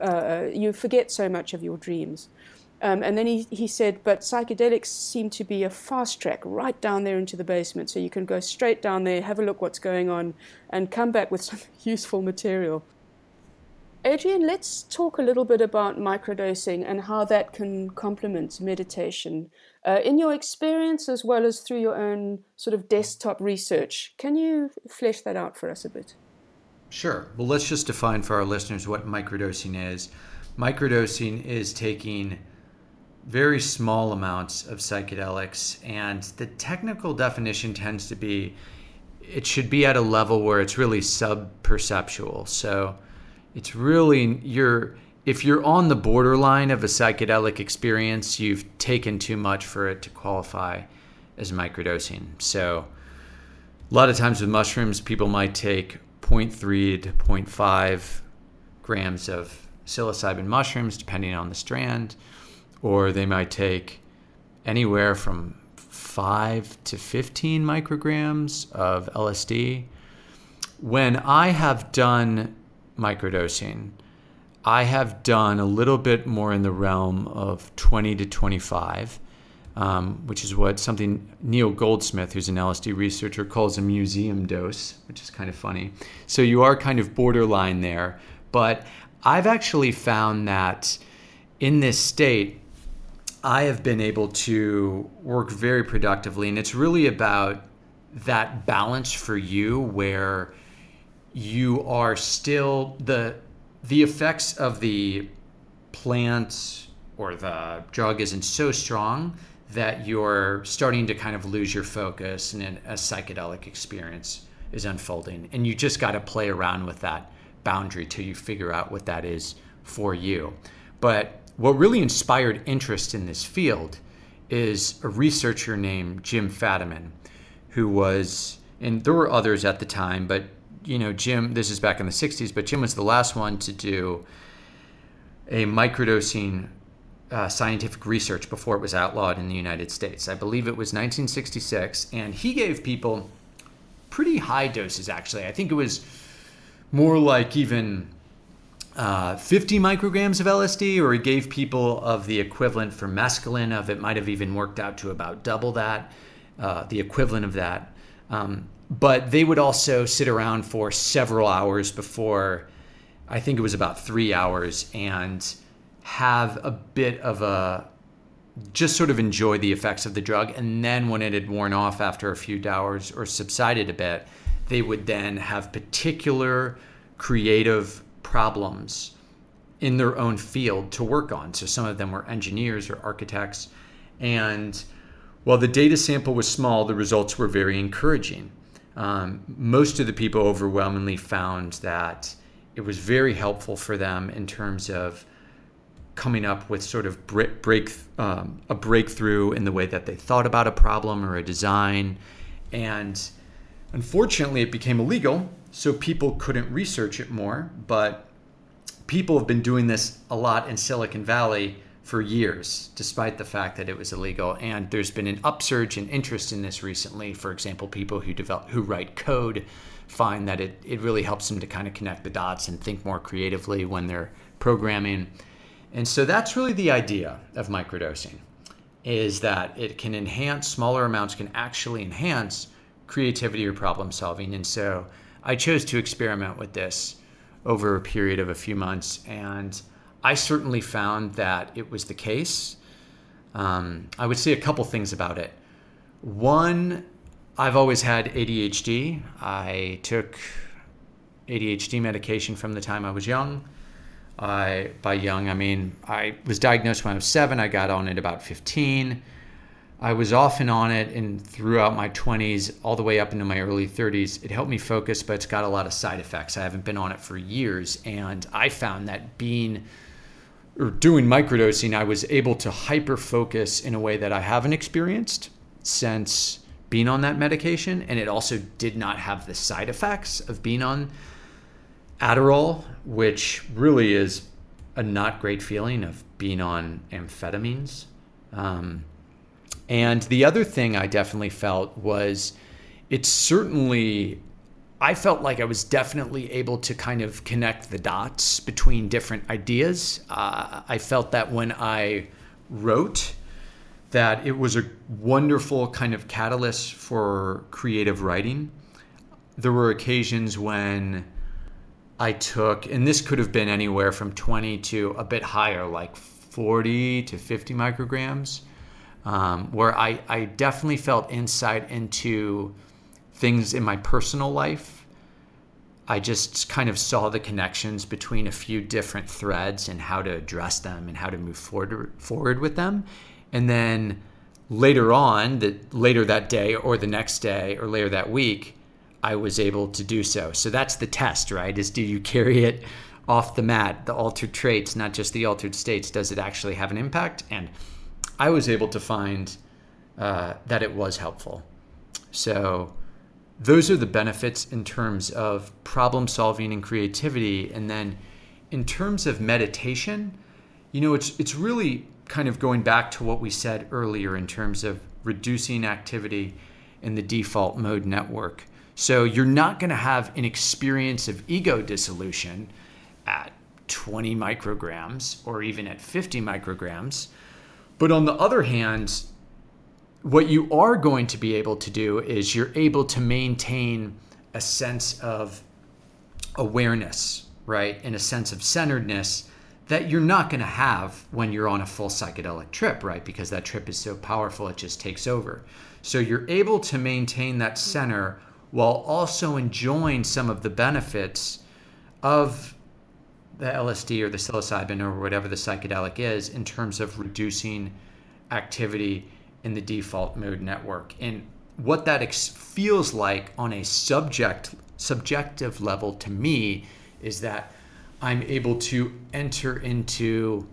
uh, you forget so much of your dreams. Um, and then he, he said, but psychedelics seem to be a fast track right down there into the basement. So you can go straight down there, have a look what's going on, and come back with some useful material. Adrian, let's talk a little bit about microdosing and how that can complement meditation. Uh, in your experience, as well as through your own sort of desktop research, can you flesh that out for us a bit? Sure. Well, let's just define for our listeners what microdosing is. Microdosing is taking very small amounts of psychedelics, and the technical definition tends to be it should be at a level where it's really sub perceptual. So it's really you're if you're on the borderline of a psychedelic experience, you've taken too much for it to qualify as microdosing. So a lot of times with mushrooms, people might take 0.3 to 0.5 grams of psilocybin mushrooms, depending on the strand or they might take anywhere from 5 to 15 micrograms of LSD. When I have done microdosing, I have done a little bit more in the realm of 20 to 25, um, which is what something Neal Goldsmith, who's an LSD researcher, calls a museum dose, which is kind of funny. So you are kind of borderline there. But I've actually found that in this state, I have been able to work very productively. And it's really about that balance for you where you are still the the effects of the plant or the drug isn't so strong that you're starting to kind of lose your focus and a psychedelic experience is unfolding and you just got to play around with that boundary till you figure out what that is for you but what really inspired interest in this field is a researcher named Jim Fadiman, who was, and there were others at the time, but you know, Jim, this is back in the 60s, but Jim was the last one to do a microdosing uh, scientific research before it was outlawed in the United States. I believe it was 1966, and he gave people pretty high doses, actually. I think it was more like even uh, 50 micrograms of LSD, or he gave people of the equivalent for mescaline of it might have even worked out to about double that, uh, the equivalent of that. Um, but they would also sit around for several hours before, I think it was about three hours, and have a bit of a just sort of enjoy the effects of the drug. And then when it had worn off after a few hours or subsided a bit, they would then have particular creative problems in their own field to work on. So some of them were engineers or architects. And while the data sample was small, the results were very encouraging. Um, most of the people overwhelmingly found that it was very helpful for them in terms of coming up with sort of break, break um, a breakthrough in the way that they thought about a problem or a design. And unfortunately, it became illegal so people couldn't research it more. But people have been doing this a lot in Silicon Valley for years, despite the fact that it was illegal. And there's been an upsurge in interest in this recently. For example, people who develop who write code find that it, it really helps them to kind of connect the dots and think more creatively when they're programming. And so that's really the idea of microdosing is that it can enhance smaller amounts can actually enhance creativity or problem solving. And so I chose to experiment with this over a period of a few months and I certainly found that it was the case. Um, I would say a couple things about it. One, I've always had ADHD. I took ADHD medication from the time I was young. I, by young, I mean I was diagnosed when I was seven. I got on it about 15. I was often on it and throughout my 20s, all the way up into my early 30s. It helped me focus, but it's got a lot of side effects. I haven't been on it for years. And I found that being or doing microdosing, I was able to hyper focus in a way that I haven't experienced since being on that medication. And it also did not have the side effects of being on Adderall, which really is a not great feeling of being on amphetamines. Um, and the other thing I definitely felt was it's certainly I felt like I was definitely able to kind of connect the dots between different ideas. Uh, I felt that when I wrote, that it was a wonderful kind of catalyst for creative writing. There were occasions when I took, and this could have been anywhere from 20 to a bit higher, like 40 to 50 micrograms, um, where I, I definitely felt insight into things in my personal life. I just kind of saw the connections between a few different threads and how to address them and how to move forward forward with them. And then later on, that later that day or the next day or later that week, I was able to do so. So that's the test, right? Is do you carry it off the mat, the altered traits, not just the altered states? Does it actually have an impact? And I was able to find uh, that it was helpful. So those are the benefits in terms of problem solving and creativity. And then in terms of meditation, you know, it's it's really kind of going back to what we said earlier in terms of reducing activity in the default mode network. So you're not going to have an experience of ego dissolution at 20 micrograms or even at 50 micrograms. But on the other hand, what you are going to be able to do is you're able to maintain a sense of awareness, right? And a sense of centeredness that you're not going to have when you're on a full psychedelic trip, right? Because that trip is so powerful, it just takes over. So you're able to maintain that center while also enjoying some of the benefits of the LSD or the psilocybin or whatever the psychedelic is in terms of reducing activity in the default mode network. And what that ex- feels like on a subject subjective level to me is that I'm able to enter into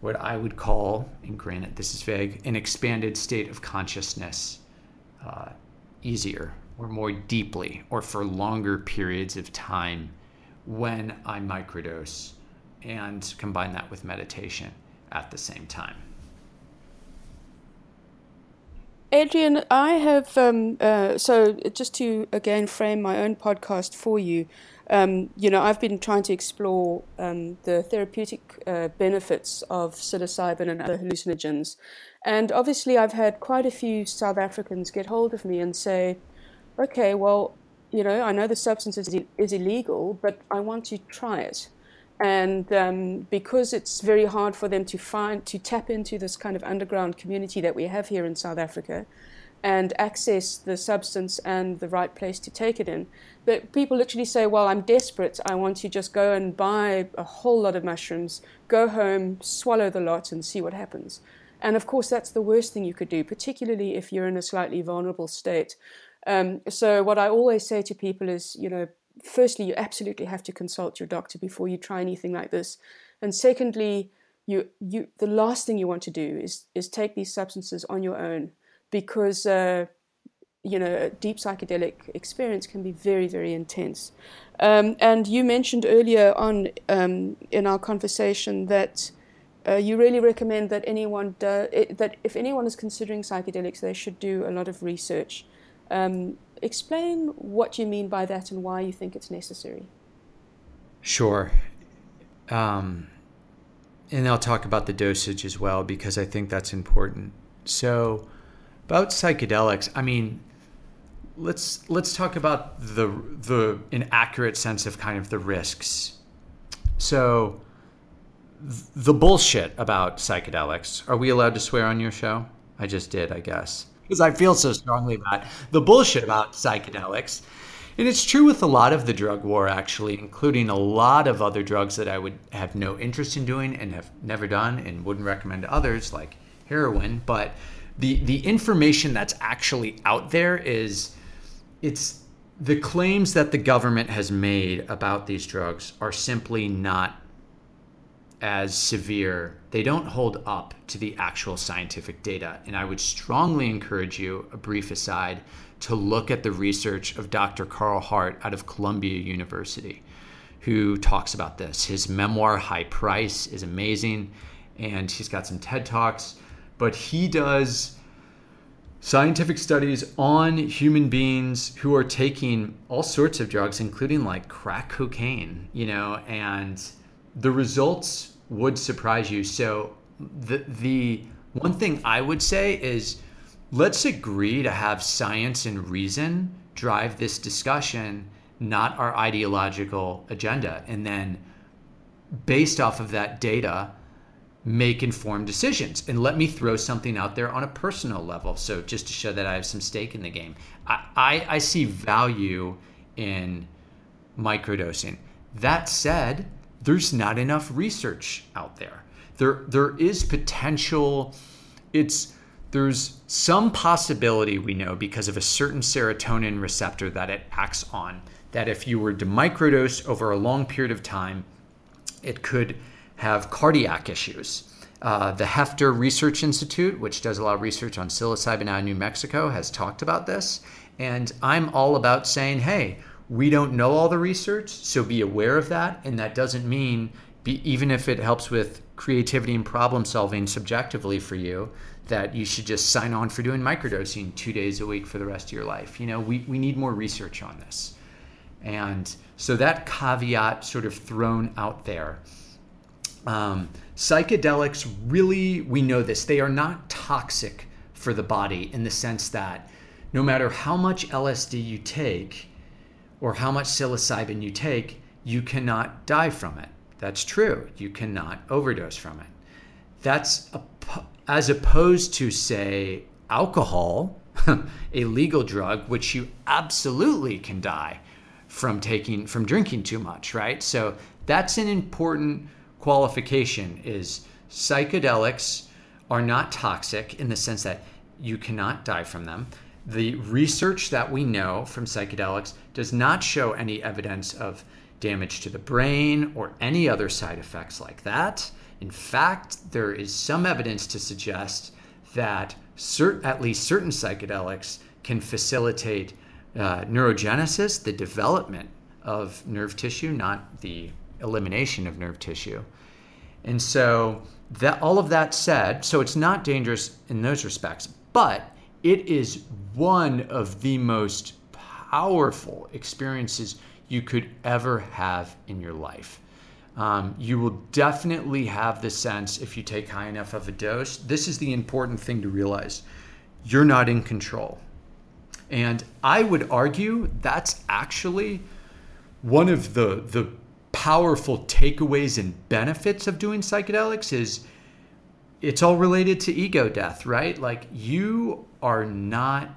what I would call, and granted this is vague, an expanded state of consciousness uh, easier or more deeply or for longer periods of time when I microdose and combine that with meditation at the same time. Adrian, I have, um, uh, so just to again frame my own podcast for you, um, you know, I've been trying to explore um, the therapeutic uh, benefits of psilocybin and other hallucinogens. And obviously, I've had quite a few South Africans get hold of me and say, okay, well, you know, I know the substance is, is illegal, but I want to try it. And um, because it's very hard for them to find to tap into this kind of underground community that we have here in South Africa and access the substance and the right place to take it in. That people literally say well i'm desperate. I want to just go and buy a whole lot of mushrooms go home swallow the lot and see what happens. And of course that's the worst thing you could do particularly if you're in a slightly vulnerable state um, so what i always say to people is you know firstly, you absolutely have to consult your doctor before you try anything like this. And secondly, you, you, the last thing you want to do is, is take these substances on your own because, uh, you know, a deep psychedelic experience can be very, very intense. Um, and you mentioned earlier on um, in our conversation that uh, you really recommend that anyone do, it, that if anyone is considering psychedelics, they should do a lot of research. Um, explain what you mean by that and why you think it's necessary. Sure. Um, and I'll talk about the dosage as well because I think that's important. So, about psychedelics, I mean, let's let's talk about the the inaccurate sense of kind of the risks. So, the bullshit about psychedelics. Are we allowed to swear on your show? I just did, I guess. Because I feel so strongly about the bullshit about psychedelics. And it's true with a lot of the drug war, actually, including a lot of other drugs that I would have no interest in doing and have never done and wouldn't recommend to others, like heroin. But the, the information that's actually out there is it's the claims that the government has made about these drugs are simply not as severe, they don't hold up to the actual scientific data. And I would strongly encourage you, a brief aside, to look at the research of Dr. Carl Hart out of Columbia University, who talks about this. His memoir, High Price, is amazing, and he's got some TED Talks, but he does scientific studies on human beings who are taking all sorts of drugs, including like crack cocaine, you know, and the results would surprise you. So the the one thing I would say is let's agree to have science and reason drive this discussion, not our ideological agenda. And then based off of that data, make informed decisions. And let me throw something out there on a personal level. So just to show that I have some stake in the game. I, I, I see value in microdosing. That said, there's not enough research out there. There there is potential it's there's some possibility we know because of a certain serotonin receptor that it acts on that if you were to microdose over a long period of time it could have cardiac issues. Uh, the Hefter Research Institute, which does a lot of research on psilocybin out in New Mexico, has talked about this. And I'm all about saying, hey, we don't know all the research, so be aware of that. And that doesn't mean, be, even if it helps with creativity and problem solving subjectively for you, that you should just sign on for doing microdosing two days a week for the rest of your life. You know, we, we need more research on this. And so that caveat sort of thrown out there. Um, psychedelics really, we know this, they are not toxic for the body in the sense that no matter how much LSD you take, or how much psilocybin you take, you cannot die from it. That's true. You cannot overdose from it. That's as opposed to, say, alcohol, a legal drug, which you absolutely can die from taking from drinking too much, right? So that's an important qualification is psychedelics are not toxic in the sense that you cannot die from them the research that we know from psychedelics does not show any evidence of damage to the brain or any other side effects like that. In fact, there is some evidence to suggest that cert- at least certain psychedelics can facilitate uh, neurogenesis, the development of nerve tissue, not the elimination of nerve tissue. And so, that all of that said, so it's not dangerous in those respects, but it is one of the most powerful experiences you could ever have in your life. Um, you will definitely have the sense if you take high enough of a dose. This is the important thing to realize you're not in control. And I would argue that's actually one of the, the powerful takeaways and benefits of doing psychedelics is it's all related to ego death, right? Like you are not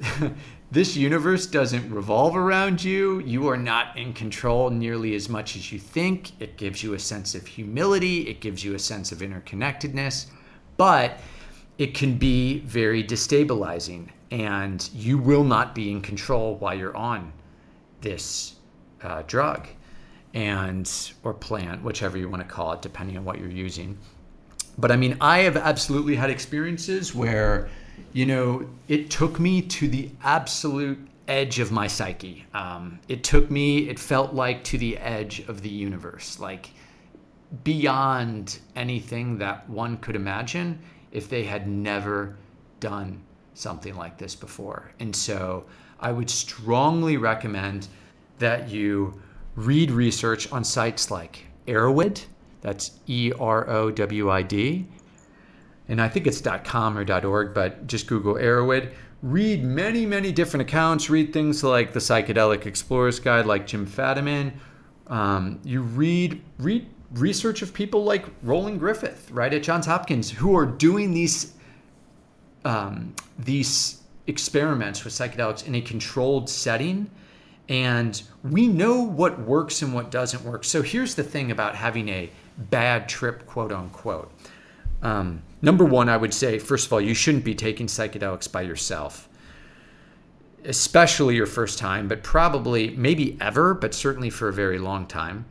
this universe doesn't revolve around you. You are not in control nearly as much as you think. It gives you a sense of humility, it gives you a sense of interconnectedness, but it can be very destabilizing and you will not be in control while you're on this uh, drug and or plant whichever you want to call it depending on what you're using but i mean i have absolutely had experiences where you know, it took me to the absolute edge of my psyche. Um, it took me, it felt like to the edge of the universe. Like beyond anything that one could imagine if they had never done something like this before. And so I would strongly recommend that you read research on sites like Erowid, that's E R O W I D, and I think it's .com or .org, but just Google Erowid. Read many, many different accounts. Read things like the Psychedelic Explorer's Guide, like Jim Fadiman. Um, you read read research of people like Roland Griffith, right at Johns Hopkins, who are doing these um, these experiments with psychedelics in a controlled setting and we know what works and what doesn't work so here's the thing about having a bad trip quote unquote um, number one i would say first of all you shouldn't be taking psychedelics by yourself especially your first time but probably maybe ever but certainly for a very long time.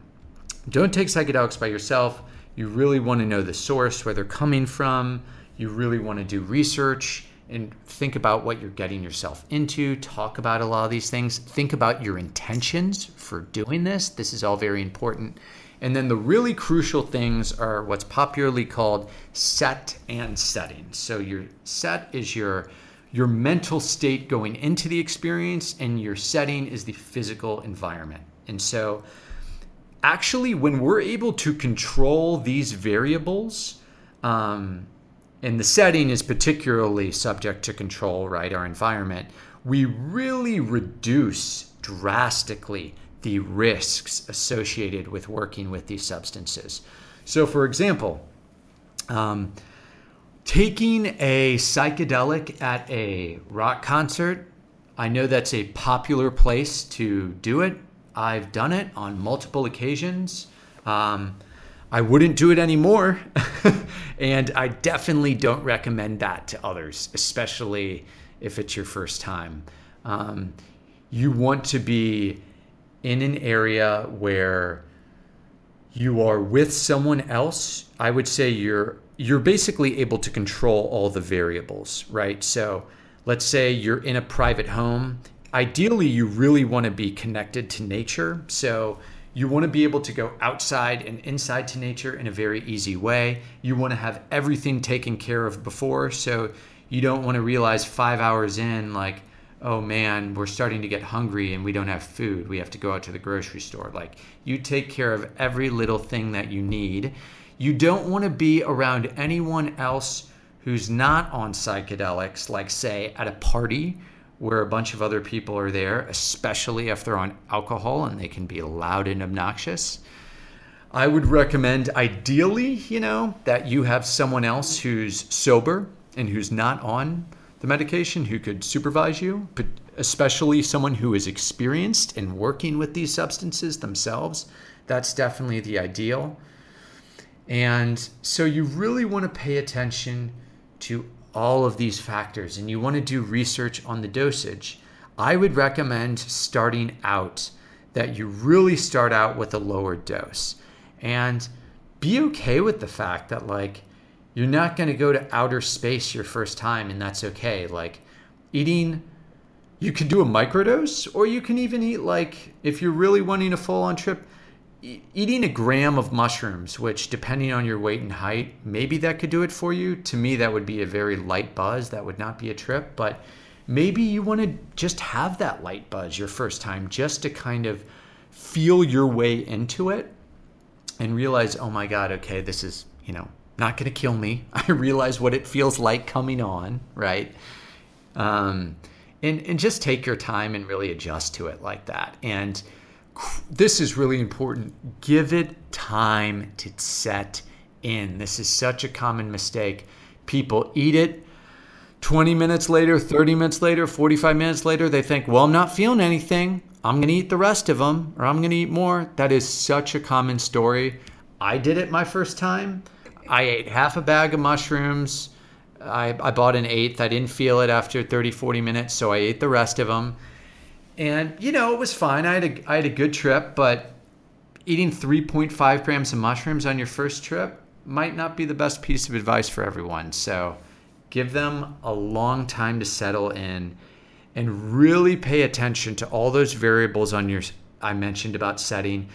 Don't take psychedelics by yourself. You really want to know the source where they're coming from. You really want to do research and think about what you're getting yourself into, talk about a lot of these things, think about your intentions for doing this. This is all very important. And then the really crucial things are what's popularly called set and setting. So your set is your your mental state going into the experience and your setting is the physical environment. And so actually when we're able to control these variables, um, and the setting is particularly subject to control, right? Our environment, we really reduce drastically the risks associated with working with these substances. So, for example, um, taking a psychedelic at a rock concert, I know that's a popular place to do it. I've done it on multiple occasions. Um, I wouldn't do it anymore. and I definitely don't recommend that to others, especially if it's your first time. Um, you want to be in an area where you are with someone else. I would say you're you're basically able to control all the variables, right? So let's say you're in a private home. Ideally, you really want to be connected to nature. So you want to be able to go outside and inside to nature in a very easy way. You want to have everything taken care of before. So you don't want to realize five hours in, like, oh man, we're starting to get hungry and we don't have food. We have to go out to the grocery store. Like, you take care of every little thing that you need. You don't want to be around anyone else who's not on psychedelics, like, say, at a party where a bunch of other people are there, especially if they're on alcohol and they can be loud and obnoxious. I would recommend, ideally, you know, that you have someone else who's sober and who's not on the medication who could supervise you, but especially someone who is experienced in working with these substances themselves. That's definitely the ideal. And so you really want to pay attention to all of these factors and you want to do research on the dosage, I would recommend starting out that you really start out with a lower dose and be okay with the fact that like you're not going to go to outer space your first time and that's okay like eating you can do a microdose or you can even eat like if you're really wanting a full on trip eating a gram of mushrooms, which depending on your weight and height, maybe that could do it for you. To me, that would be a very light buzz. That would not be a trip, but maybe you want to just have that light buzz your first time just to kind of feel your way into it and realize, oh my God, okay, this is, you know, not going to kill me. I realize what it feels like coming on, right? Um, and, and just take your time and really adjust to it like that. And, this is really important. Give it time to set in. This is such a common mistake. People eat it 20 minutes later, 30 minutes later, 45 minutes later, they think, well, I'm not feeling anything. I'm going to eat the rest of them or I'm going to eat more. That is such a common story. I did it my first time. I ate half a bag of mushrooms. I, I bought an eighth. I didn't feel it after 30, 40 minutes, so I ate the rest of them and you know it was fine. I had a I had a good trip, but eating 3.5 grams of mushrooms on your first trip might not be the best piece of advice for everyone. So give them a long time to settle in and really pay attention to all those variables on your I mentioned about setting.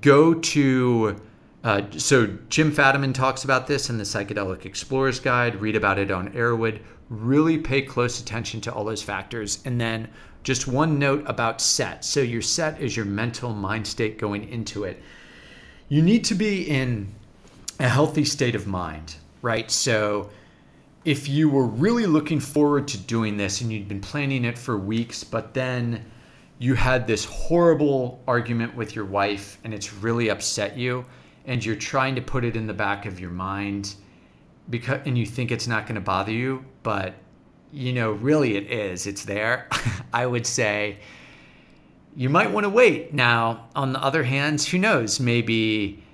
Go to Uh, so Jim Fadiman talks about this in the Psychedelic Explorer's Guide. Read about it on Erowid. Really pay close attention to all those factors. And then just one note about set. So your set is your mental mind state going into it. You need to be in a healthy state of mind, right? So if you were really looking forward to doing this and you'd been planning it for weeks, but then you had this horrible argument with your wife and it's really upset you and you're trying to put it in the back of your mind because and you think it's not going to bother you, but you know, really it is. It's there. I would say you might want to wait. Now, on the other hand, who knows? Maybe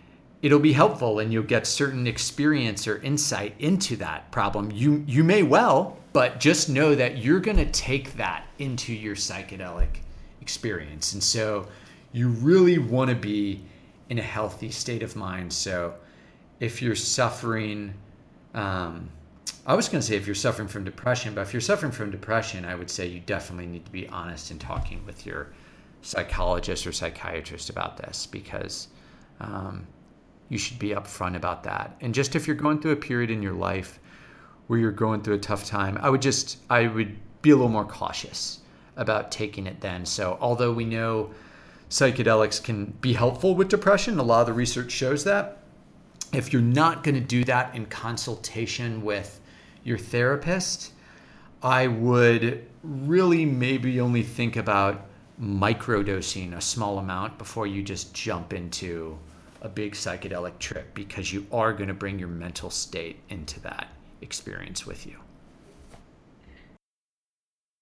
it'll be helpful and you'll get certain experience or insight into that problem. You you may well, but just know that you're going to take that into your psychedelic experience. And so you really want to be in a healthy state of mind. So if you're suffering um, I was going to say if you're suffering from depression, but if you're suffering from depression, I would say you definitely need to be honest in talking with your psychologist or psychiatrist about this because um, you should be upfront about that. And just if you're going through a period in your life where you're going through a tough time, I would just I would be a little more cautious about taking it then. So although we know psychedelics can be helpful with depression, a lot of the research shows that. If you're not going to do that in consultation with your therapist, I would really maybe only think about microdosing a small amount before you just jump into a big psychedelic trip because you are going to bring your mental state into that experience with you.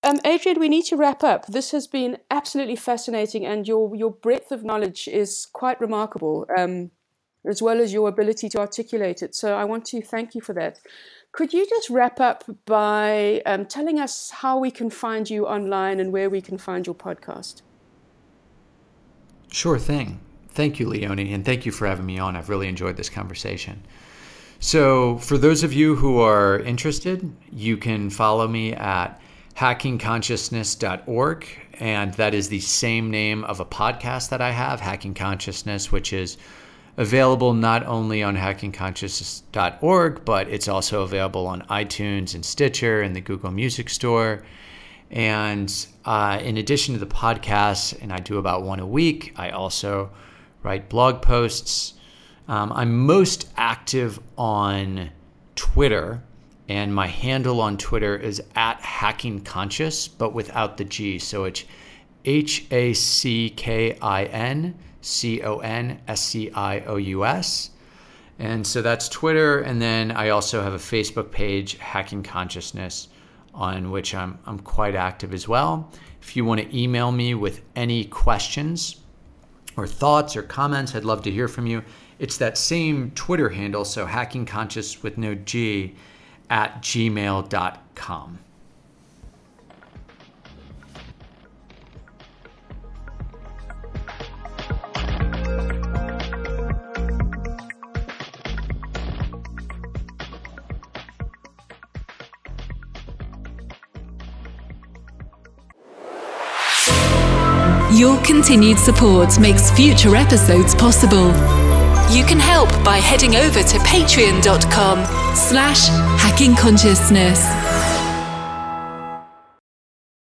Um, Adrian, we need to wrap up. This has been absolutely fascinating, and your your breadth of knowledge is quite remarkable, um, as well as your ability to articulate it. So I want to thank you for that. Could you just wrap up by um, telling us how we can find you online and where we can find your podcast? Sure thing. Thank you, Leonie, and thank you for having me on. I've really enjoyed this conversation. So, for those of you who are interested, you can follow me at hackingconsciousness.org, and that is the same name of a podcast that I have, Hacking Consciousness, which is available not only on hackingconsciousness.org, but it's also available on iTunes and Stitcher and the Google Music Store. And uh, in addition to the podcast, and I do about one a week, I also write blog posts. Um, I'm most active on Twitter, and my handle on Twitter is at Hacking Conscious, but without the G. So it's H A C K I N C O N S C I O U S. And so that's Twitter. And then I also have a Facebook page, Hacking Consciousness, on which I'm, I'm quite active as well. If you want to email me with any questions or thoughts or comments, I'd love to hear from you. It's that same Twitter handle, so Hacking Conscious with no G at gmail.com. Your continued support makes future episodes possible. You can help by heading over to patreon.com slash hackingconsciousness.